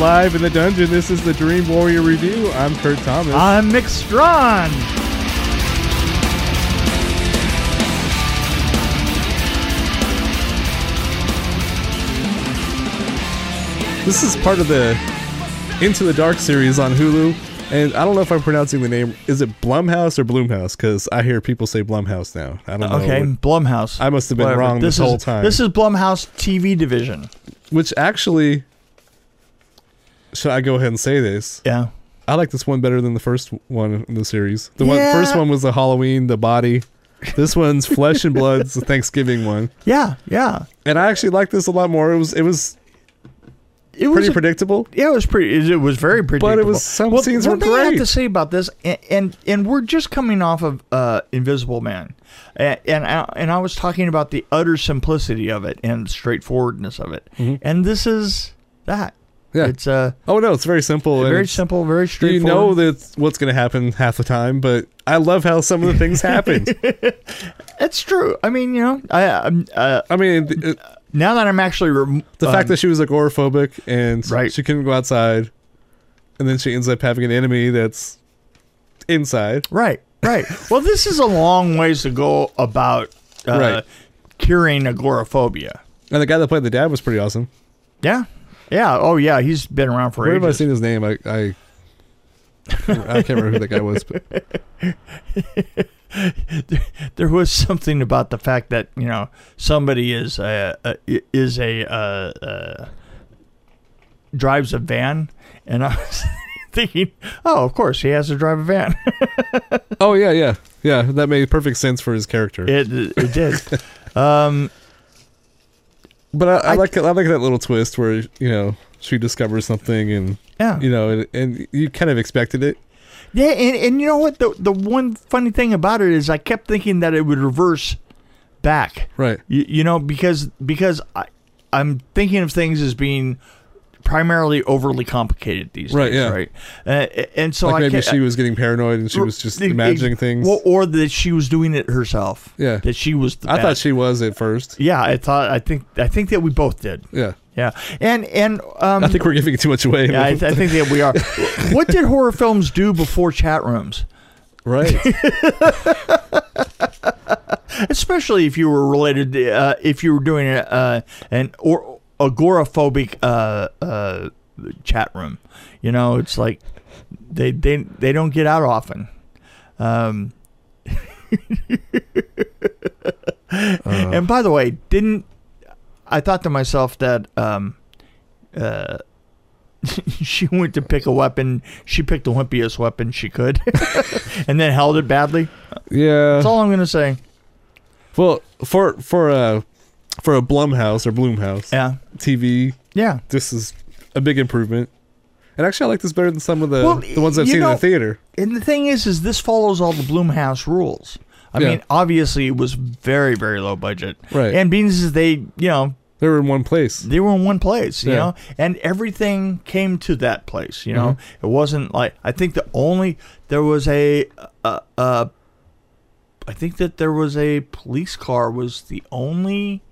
live in the dungeon. This is the Dream Warrior Review. I'm Kurt Thomas. I'm Mick Strawn. This is part of the Into the Dark series on Hulu. And I don't know if I'm pronouncing the name. Is it Blumhouse or Bloomhouse? Because I hear people say Blumhouse now. I don't know. Okay, what- Blumhouse. I must have been Whatever. wrong this, is, whole time. This is Blumhouse TV division. Which actually, should I go ahead and say this? Yeah. I like this one better than the first one in the series. The one Yeah. first one was the Halloween, the body. This one's Flesh and Blood's the Thanksgiving one. Yeah, yeah. And I actually like this a lot more. It was it was It was pretty a- predictable. Yeah, it was pretty. It was very predictable. But it was- some well, scenes one were thing I have to say about this, and and, and we're just coming off of uh, Invisible Man, and and I, and I was talking about the utter simplicity of it and straightforwardness of it, and this is that. Yeah. it's uh, Oh no, it's very simple. very simple, very straightforward. You know that what's going to happen half the time, but I love how some of the things happen. it's true. I mean, you know, I I'm, uh, I mean, the, now that I'm actually rem- the um, fact that she was agoraphobic and Right. she couldn't go outside, and then she ends up having an enemy that's inside. Right, right. well, this is a long ways to go about uh, Right. curing agoraphobia. And the guy that played the dad was pretty awesome. Yeah, yeah. Oh, yeah. He's been around for Where have I seen his name? I I, I can't remember who that guy was. But there was something about the fact that you know somebody is a, a is a uh, uh, drives a van, and I was thinking, oh, of course he has to drive a van. oh yeah, yeah, yeah. That made perfect sense for his character. it it did. Um, but I, I, I- like I like that little twist where you know she discovers something and yeah, you know and, and you kind of expected it. yeah, and, and you know what? The the one funny thing about it is I kept thinking that it would reverse back. Right. You, you know, because because I I'm thinking of things as being primarily overly complicated these Right, days, yeah. right? Uh, and so like I maybe she was getting paranoid and she was just Ex- imagining things. Well, or that she was doing it herself. Yeah. that she was. The I bad- thought she was at first. Yeah, I thought. I think. I think that we both did. Yeah. Yeah, and and um, I think we're giving it too much away. yeah, I, I think that we are. what did horror films do before chat rooms? right. Especially if you were related, to, uh, if you were doing a, uh, an or agoraphobic uh, uh, chat room. You know, it's like they they they don't get out often. Um, and by the way, didn't I thought to myself that um, uh, she went to pick a weapon. She picked the wimpiest weapon she could, and then held it badly. Yeah. That's all I'm gonna say. Well, for for a for a Blumhouse or Bloomhouse Yeah, TV, yeah. this is a big improvement. And actually, I like this better than some of the Well, the ones I've you seen in know- the theater. And the thing is, is this follows all the Bloomhouse rules. I Yeah. mean, obviously, it was very, very low budget, Right. And being as they, you know, They were in one place. they were in one place, you Yeah. know, and everything came to that place. You know, Mm-hmm. it wasn't like I think the only there was a, uh, uh, I think that there was a police car was the only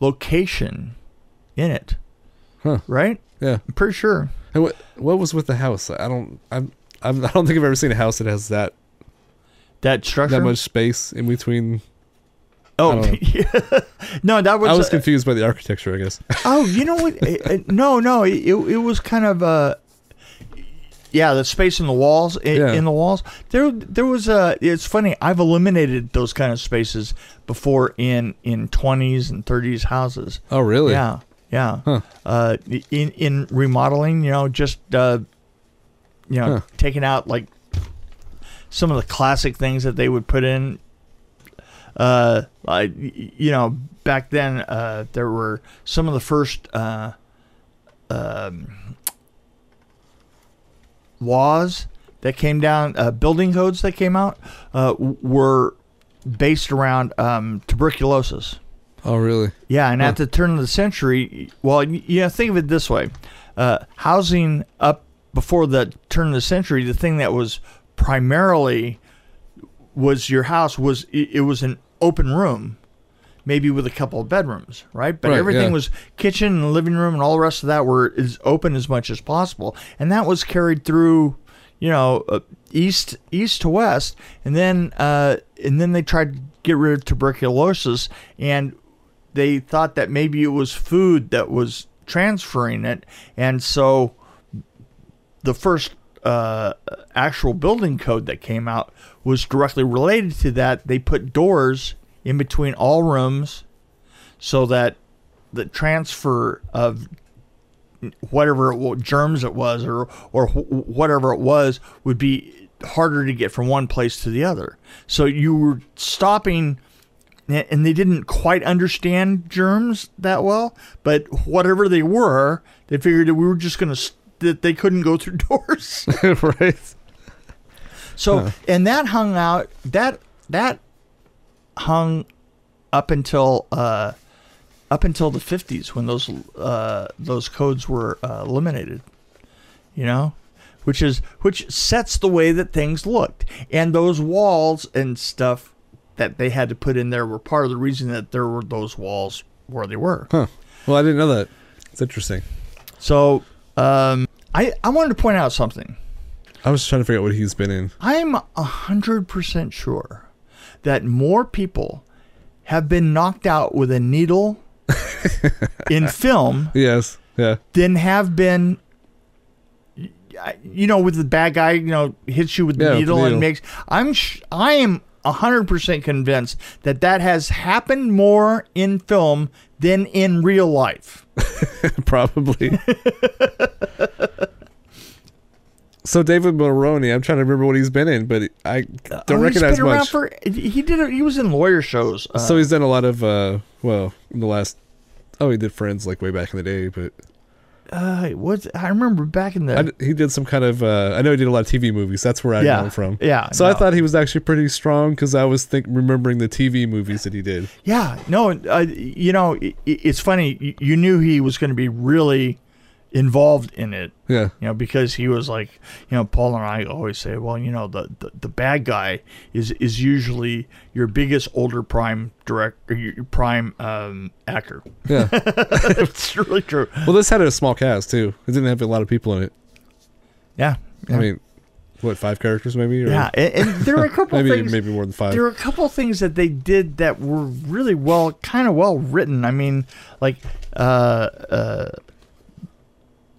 location in it, Huh. right? Yeah. I'm pretty sure. And what what was with the house? I don't I'm, I'm I don't think I've ever seen a house that has that That structure. that much space in between. oh, yeah. no, that was. I was uh, confused by the architecture. I guess. Oh, you know what? It- it- no, no, it, it was kind of uh yeah, the space in the walls in, Yeah. in the walls. There there was a it's funny. I've eliminated those kind of spaces before in in 20s and 30s houses. oh really? Yeah. Yeah. Huh. Uh in in remodeling, you know, just uh you know, Huh. taking out like some of the classic things that they would put in uh, I, you know, back then uh, there were some of the first uh, um, laws that came down, uh, building codes that came out, uh, were based around um, tuberculosis. Oh really? Yeah, and at the turn of the century, well, you know, think of it this way: uh, housing up before the turn of the century, the thing that was primarily was your house was it, it was an open room, maybe with a couple of bedrooms, right? But Right, everything yeah. was kitchen and living room and all the rest of that were as open as much as possible, and that was carried through, you know, uh, east east to west, and then uh, and then they tried to get rid of tuberculosis, and they thought that maybe it was food that was transferring it, and so the first uh, actual building code that came out was directly related to that. They put doors in between all rooms so that the transfer of whatever it, germs it was or or wh- whatever it was would be harder to get from one place to the other. So you were stopping and they didn't quite understand germs that well, but whatever they were, they figured that we were just going to that they couldn't go through doors. right. So and that hung out that that hung up until uh, up until the fifties when those uh, those codes were uh, eliminated. You know, which is which sets the way that things looked, and those walls and stuff that they had to put in there were part of the reason that there were those walls where they were. Huh. Well, I didn't know that. It's interesting. So um, I I wanted to point out something. I was trying to figure out what he's been in. I'm a hundred percent sure that more people have been knocked out with a needle in film Yes. Yeah. than have been. You know, with the bad guy, you know, hits you with the Yeah, needle needle. and makes. I'm. Sh- I am a hundred percent convinced that that has happened more in film than in real life. Probably. so Dermot Mulroney, I'm trying to remember what he's been in, but I don't Oh, he's recognize much. for. He did. A, he was in lawyer shows. Uh, so he's done a lot of uh well, in the last oh, he did Friends like way back in the day, but uh, what's I remember back in the. I he did some kind of uh I know he did a lot of TV movies. That's where I Yeah. know him from. Yeah, So I thought he was actually pretty strong cuz I was think remembering the TV movies that he did. Yeah, no, uh, you know, i it's funny. You knew he was going to be really involved in it, Yeah. you know, because he was like, you know, Paul and I always say, well, you know, the the, the bad guy is is usually your biggest older prime director, your prime um, actor. Yeah. it's really true. well, this had a small cast too. It didn't have a lot of people in it. Yeah, I mean, what, five characters maybe? Or yeah, and, and there are a couple Maybe things. maybe more than five. There were a couple things that they did that were really well, kind of well written. I mean, like, uh, uh,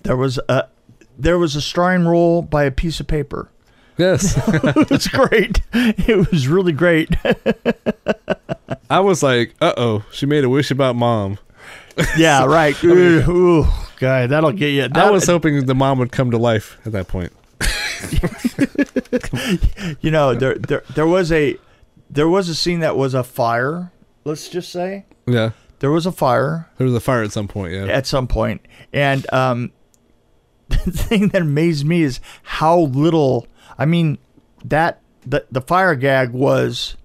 there was a there was a starring role by a piece of paper. Yes. it was great. It was really great. I was like, uh oh, she made a wish about mom. yeah, right. Ooh, ooh, God, that'll get you. I That, was hoping the mom would come to life at that point. you know, there there there was a there was a scene that was a fire. Let's just say Yeah. there was a fire. There was a fire at some point, yeah. at some point. And um, the thing that amazed me is how little. I mean, that the the fire gag was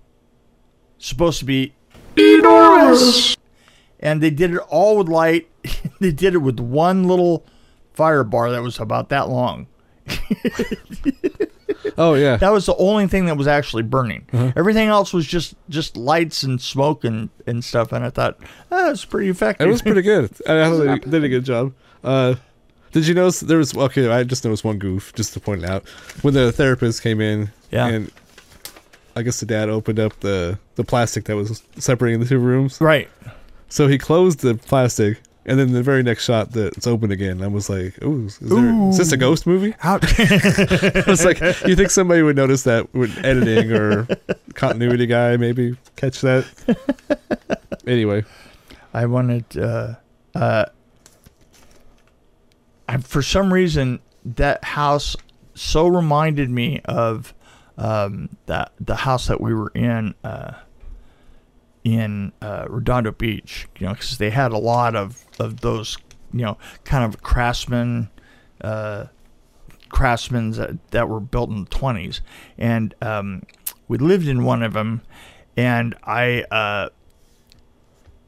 supposed to be enormous, and they did it all with light. they did it with one little fire bar that was about that long. Oh yeah. That was the only thing that was actually burning. Uh-huh. Everything else was just just lights and smoke and, and stuff. And I thought, oh, it's pretty effective. It was pretty good. I they did a good job. Uh, did you notice there was okay? I just noticed one goof, just to point it out. When the therapist came in, Yeah. and I guess the dad opened up the the plastic that was separating the two rooms. right. So he closed the plastic, and then the very next shot, that it's open again. I was like, "Ooh, is, there, is this a ghost movie?" Out. I was like, "You think somebody would notice that with editing or continuity guy maybe catch that?" Anyway, I wanted, uh, uh, I, for some reason, that house so reminded me of um, that the house that we were in uh, in uh, Redondo Beach. You know, because they had a lot of of those, you know, kind of craftsman. Uh, craftsmen that, that were built in the 20s and um, we lived in one of them and i uh,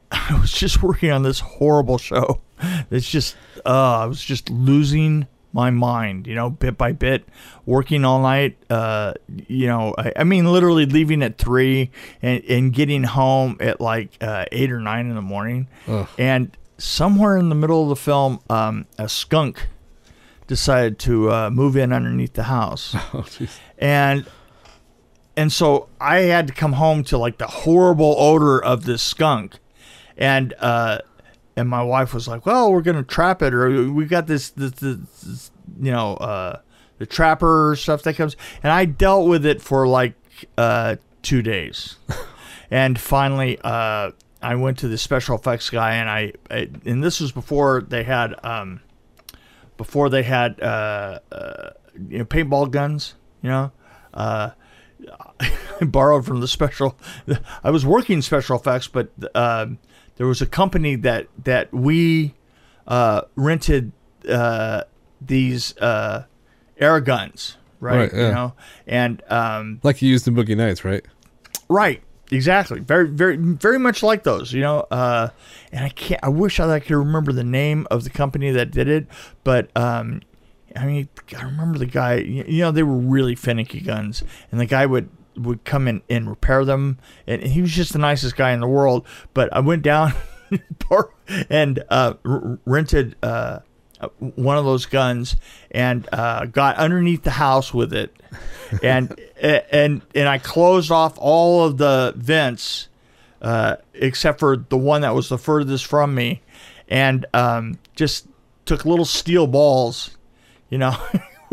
I was just working on this horrible show. It's just, uh, I was just losing my mind. You know, bit by bit, working all night. Uh, you know, I, I mean, literally leaving at three and, and getting home at like uh, eight or nine in the morning. Ugh. And somewhere in the middle of the film, um, a skunk decided to uh, move in underneath the house Oh, and and so I had to come home to like the horrible odor of this skunk, and uh, and my wife was like, "Well, we're gonna trap it, or we got this, this, this, this you know, uh, the trapper stuff that comes." And I dealt with it for like uh, two days, and finally, uh, I went to the special effects guy, and I, I and this was before they had, um, before they had, uh, uh, you know, paintball guns, you know. Uh, I borrowed from the special. I was working special effects, but uh, there was a company that that we uh, rented uh, these uh, air guns, right? Right, yeah. You know, and um, Like you used in Boogie Nights, right? Right. Exactly. Very, very, very much like those. You know, uh, and I can't. I wish I could remember the name of the company that did it, but um, I mean, I remember the guy. You you know, they were really finicky guns, and the guy would would come in and repair them, and he was just the nicest guy in the world. But I went down and uh, r- rented. Uh, one of those guns and uh, got underneath the house with it, and and and I closed off all of the vents uh, except for the one that was the furthest from me, and um, just took little steel balls, you know,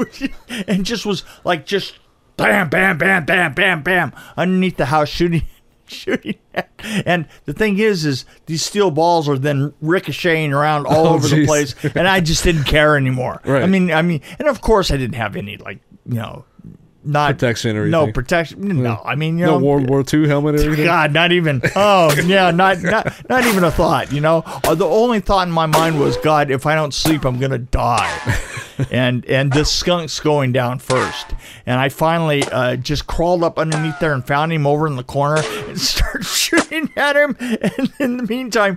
and just was like just bam, bam, bam, bam, bam, bam underneath the house shooting. Shooting at. and the thing is, is these steel balls are then ricocheting around all Oh, over the place, and I just didn't care anymore. Right. I mean, I mean, and of course, I didn't have any like you know, not Protection or no protection. No, I mean, you No know, World War II helmet or anything? God, not even. Oh, yeah, not not not even a thought. You know, Uh, the only thought in my mind was, God, if I don't sleep, I'm gonna die. And and this skunk's going down first. And I finally uh, just crawled up underneath there and found him over in the corner and started shooting at him. And in the meantime,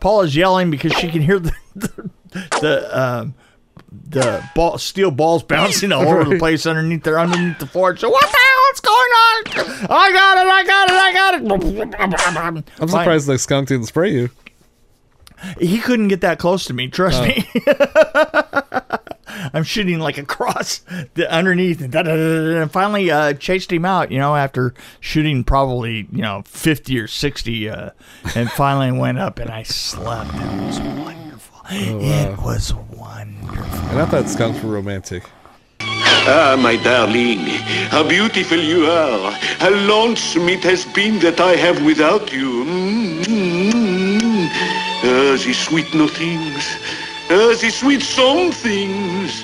Paula's yelling because she can hear the the. the um, the ball, steel balls bouncing all over the place underneath there, underneath the floor. So what the hell? What's going on? I got it! I got it! I got it! I'm surprised the skunk didn't spray you. He couldn't get that close to me. Trust Oh. me. I'm shooting like across the underneath, and, and finally uh, chased him out. You know, after shooting probably you know 50 or 60, uh, and finally went up and I slept. It was wonderful. It was wonderful. And I thought skunks were romantic. Ah, my darling, how beautiful you are. How lonesome it has been that I have without you. Mm-hmm. Ah, the sweet nothings. Ah, the sweet somethings.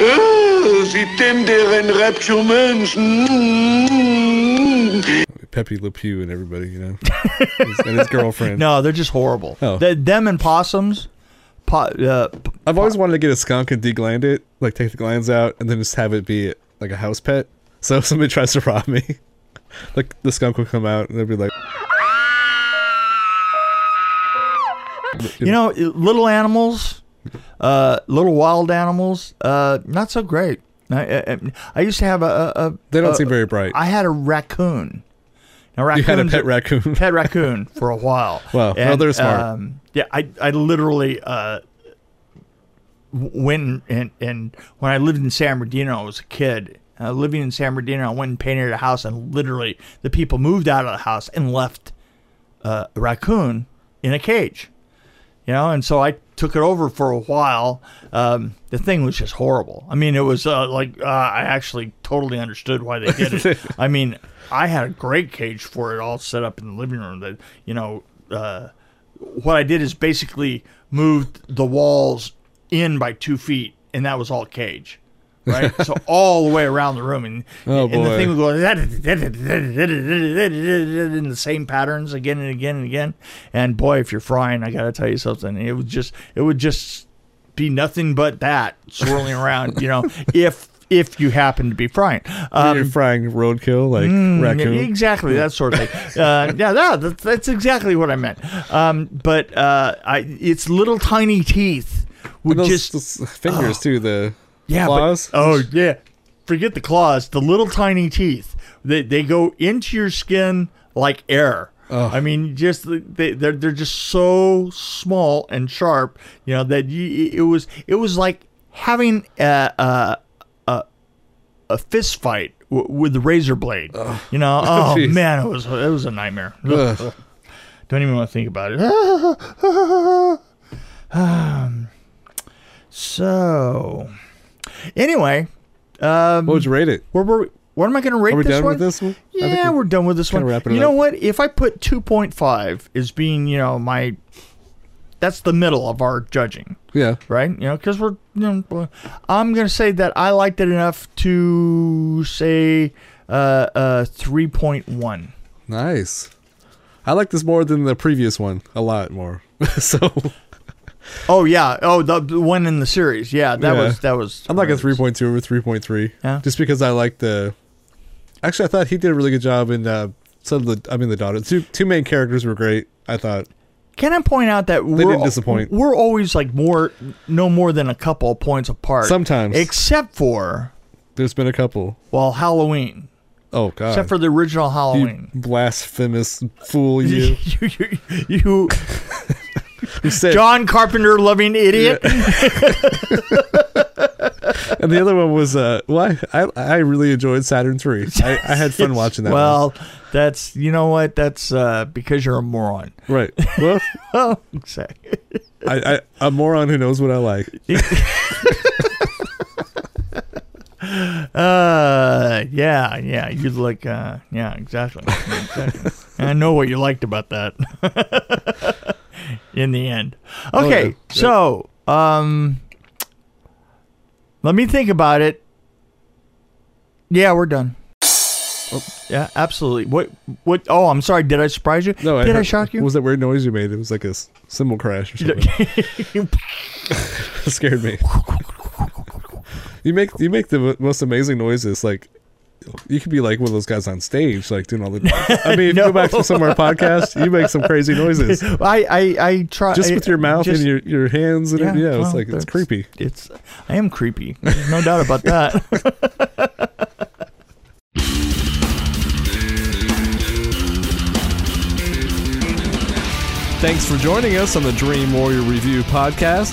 Ah, the tender enrapturements. Mm-hmm. Pepe Le Pew and everybody, you know, His- and his girlfriend. No, they're just horrible. Oh. The, them and possums. Po, uh, p- I've always wanted to get a skunk and degland it, like take the glands out, and then just have it be like a house pet. So if somebody tries to rob me, like the skunk will come out and they'll be like, you know, little animals, uh, little wild animals, uh, not so great. I, I, I used to have a. a, they don't a- seem very bright. I had a raccoon. Now, you had a pet raccoon. pet raccoon for a while. Wow. Well, they're smart. Um, yeah, I I literally uh, w- went and and when I lived in San Bernardino, I was a kid. Uh, living in San Bernardino, I went and painted a house, and literally the people moved out of the house and left uh, a raccoon in a cage. You know, and so I took it over for a while. Um, the thing was just horrible. I mean, it was uh, like uh, I actually totally understood why they did it. I mean, I had a great cage for it all set up in the living room. That you know, uh, what I did is basically moved the walls in by two feet, and that was all cage. Right, so all the way around the room, and, Oh, and the thing would go in the same patterns again and again and again. And boy, if you're frying, I gotta tell you something. It would just, it would just be nothing but that swirling around. You know, if if you happen to be frying. Um, You're frying roadkill like Mm, raccoon. Exactly, that sort of thing. Uh, yeah, that, that's, exactly what I meant. Um, but uh, I, its little tiny teeth would those, just those fingers too. The yeah, claws. But, oh yeah, forget the claws. The little tiny teeth. They they go into your skin like air. Ugh. I mean, just they they're they're just so small and sharp. You know that you, it was it was like having a a a, a fist fight w- with the razor blade. You know, oh Jeez. man, it was it was a nightmare. Ugh. Ugh. Don't even want to think about it. um, so, anyway, um, What would you rate it? where were we, what am I going to rate Are we this done one? with this one? Yeah, we- we're done with this one. kinda it You know what? If I put 2.5 as being, you know, my that's the middle of our judging, Yeah. right? You know, cuz we're you know, I'm going to say that I liked it enough to say uh uh 3.1. Nice. I like this more than the previous one. A lot more. so Oh yeah. Oh, the, the one in the series. Yeah, that Yeah. was that was I'm like a 3.2 or 3.3. Yeah. Just because I like the. Actually, I thought he did a really good job in uh, some of the. I mean, the daughter. Two two main characters were great. I thought. Can I point out that we're didn't disappoint. We're always like more no more than a couple points apart. Sometimes. except for There's been a couple. well, Halloween. Oh God. Except for the original you Halloween. blasphemous fool, you. you, you, you you said, John Carpenter loving idiot. and the other one was uh, well, I, I really enjoyed Saturn Three. I, I had fun watching that. well, that's you know what? That's uh, because you're a moron. right. Well, Oh, exactly. I, I a moron who knows what I like. Uh, yeah, yeah. You like, uh, yeah, exactly. Yeah, exactly. I know what you liked about that. In the end, okay. Oh, yeah. So, um, let me think about it. Yeah, we're done. Yeah, absolutely. What? What? Oh, I'm sorry. Did I surprise you? No, did I, heard- shock you? What was that weird noise you made? It was like a cymbal crash or something. scared me. You make you make the most amazing noises. Like you could be like one of those guys on stage, like doing all the. I mean, if you No. go back to some of our podcasts, you make some crazy noises I, I, I try just with your mouth just- and your, your hands and yeah, yeah it's like it's creepy. It's I am creepy. There's no doubt about that. Thanks for joining us on the Dream Warrior Review podcast.